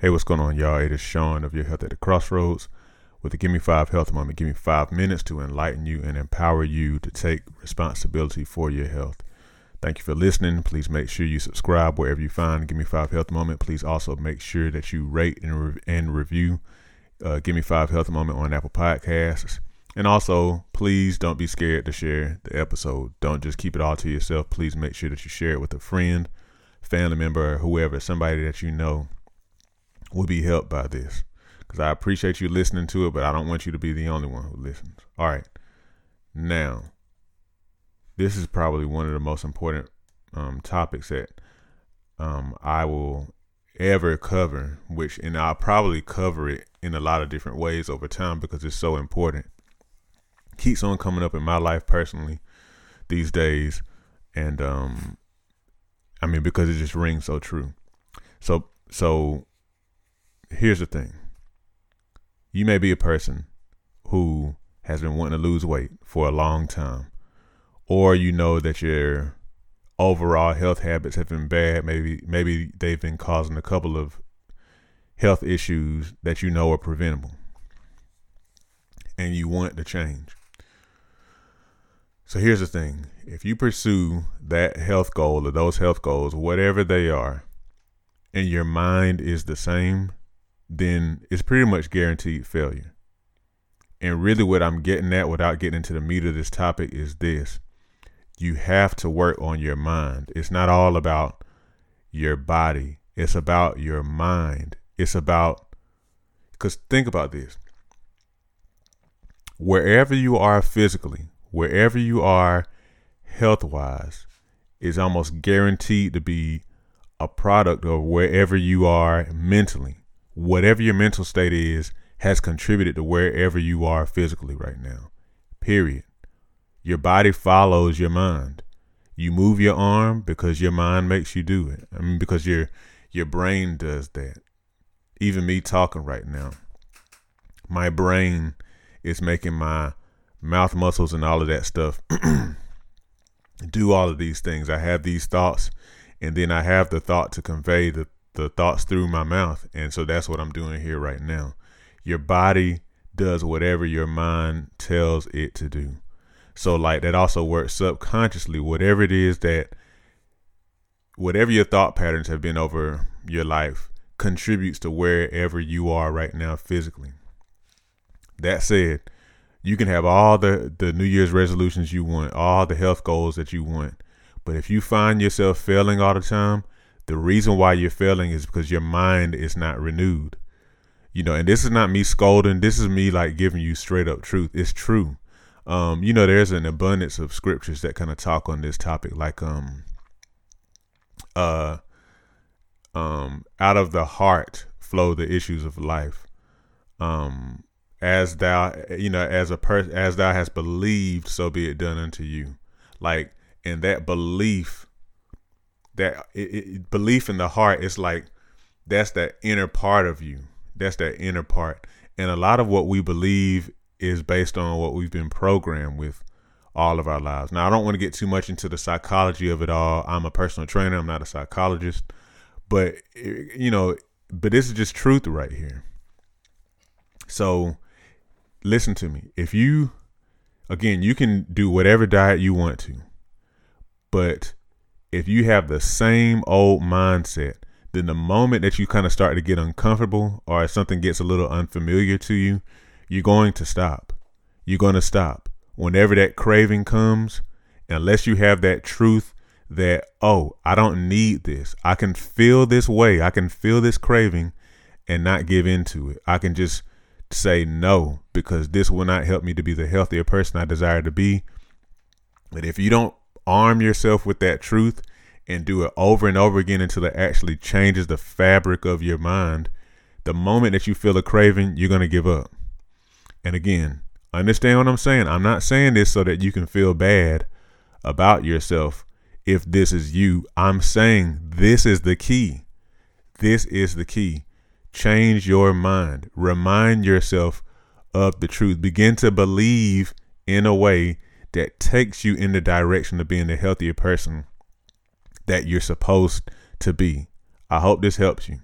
Hey, what's going on, y'all? It is Sean of Your Health at the Crossroads with the Give Me Five Health Moment. Give me five minutes to enlighten you and empower you to take responsibility for your health. Thank you for listening. Please make sure you subscribe wherever you find Give Me Five Health Moment. Please also make sure that you rate and, re- and review uh, Give Me Five Health Moment on Apple Podcasts. And also, please don't be scared to share the episode. Don't just keep it all to yourself. Please make sure that you share it with a friend, family member, or whoever, somebody that you know will be helped by this. Because I appreciate you listening to it, but I don't want you to be the only one who listens. All right. Now, this is probably one of the most important um, topics that um, I will ever cover, which, and I'll probably cover it in a lot of different ways over time because it's so important. Keeps on coming up in my life personally these days. And, um, I mean, because it just rings so true. So, so here's the thing you may be a person who has been wanting to lose weight for a long time, or you know that your overall health habits have been bad. Maybe maybe they've been causing a couple of health issues that you know are preventable, and you want to change. So here's the thing: if you pursue that health goal or those health goals, whatever they are, and your mind is the same, then it's pretty much guaranteed failure. And really, what I'm getting at without getting into the meat of this topic is this you have to work on your mind. It's not all about your body, it's about your mind. It's about, because think about this wherever you are physically, wherever you are health wise, is almost guaranteed to be a product of wherever you are mentally whatever your mental state is has contributed to wherever you are physically right now. Period. Your body follows your mind. You move your arm because your mind makes you do it. I mean because your your brain does that. Even me talking right now. My brain is making my mouth muscles and all of that stuff do all of these things. I have these thoughts and then I have the thought to convey the the thoughts through my mouth. And so that's what I'm doing here right now. Your body does whatever your mind tells it to do. So like that also works subconsciously. Whatever it is that whatever your thought patterns have been over your life contributes to wherever you are right now physically. That said, you can have all the the New Year's resolutions you want, all the health goals that you want, but if you find yourself failing all the time, the reason why you're failing is because your mind is not renewed. You know, and this is not me scolding. This is me like giving you straight up truth. It's true. Um, you know, there's an abundance of scriptures that kind of talk on this topic, like um, uh, um, out of the heart flow the issues of life. Um, as thou, you know, as a person, as thou hast believed, so be it done unto you. Like, and that belief that it, it, belief in the heart is like that's that inner part of you. That's that inner part. And a lot of what we believe is based on what we've been programmed with all of our lives. Now, I don't want to get too much into the psychology of it all. I'm a personal trainer, I'm not a psychologist. But, eh, you know, but this is just truth right here. So, listen to me. If you, again, you can do whatever diet you want to, but if you have the same old mindset, then the moment that you kind of start to get uncomfortable or something gets a little unfamiliar to you, you're going to stop. You're going to stop. Whenever that craving comes, unless you have that truth that, oh, I don't need this. I can feel this way. I can feel this craving and not give into it. I can just say no because this will not help me to be the healthier person I desire to be. But if you don't arm yourself with that truth and do it over and over again until it actually changes the fabric of your mind, the moment that you feel a craving, you're going to give up. And again, understand what I'm saying. I'm not saying this so that you can feel bad about yourself if this is you. I'm saying this is the key. This is the key. Change your mind. Remind yourself of the truth. Begin to believe in a way that takes you in the direction of being the healthier person that you're supposed to be. I hope this helps you.